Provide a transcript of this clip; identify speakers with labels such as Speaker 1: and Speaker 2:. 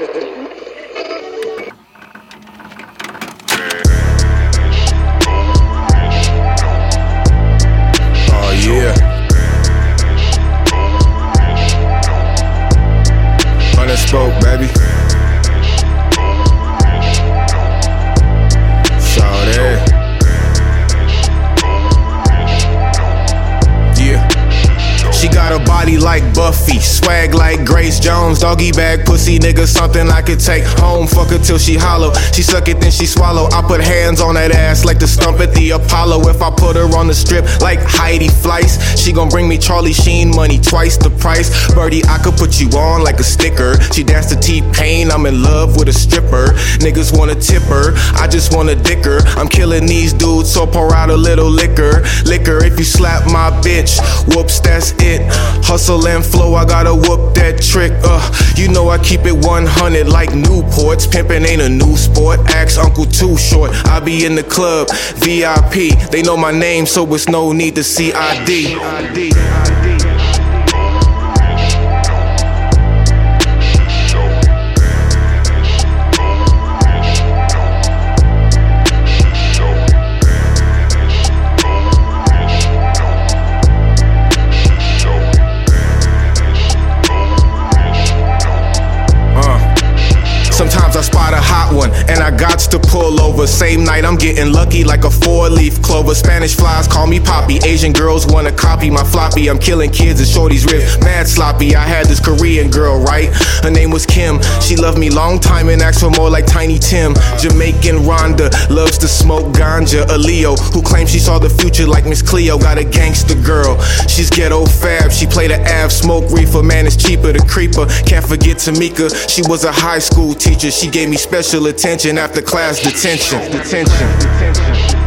Speaker 1: Oh spoke, baby. Body like Buffy, swag like Grace Jones, doggy bag pussy nigga, something I could take home. Fuck her till she hollow. She suck it, then she swallow. I put hands on that ass like the stump at the Apollo. If I put her on the strip like Heidi Fleiss, she gon' bring me Charlie Sheen money twice the price. Birdie, I could put you on like a sticker. She danced to T Pain, I'm in love with a stripper. Niggas wanna tip her, I just wanna dick her. I'm killing these dudes, so pour out a little liquor. Liquor, if you slap my bitch, whoops, that's it. Hustle and flow, I gotta whoop that trick. Uh, you know I keep it 100 like Newports. Pimpin' ain't a new sport. Ask Uncle Too Short. I be in the club, VIP. They know my name, so it's no need to see ID. I spot a hot one and I got to pull over. Same night I'm getting lucky like a four leaf clover. Spanish flies call me Poppy. Asian girls wanna copy my floppy. I'm killing kids and shorties rib mad sloppy. I had this Korean girl, right? Her name was Kim. She loved me long time and asked for more like Tiny Tim. Jamaican Rhonda loves to smoke ganja. A Leo who claims she saw the future like Miss Cleo. Got a gangster girl. She's ghetto fab. She played a Av smoke reefer. Man, it's cheaper to creeper. Can't forget Tamika. She was a high school teacher. She gave me special attention after class detention. Detention. detention.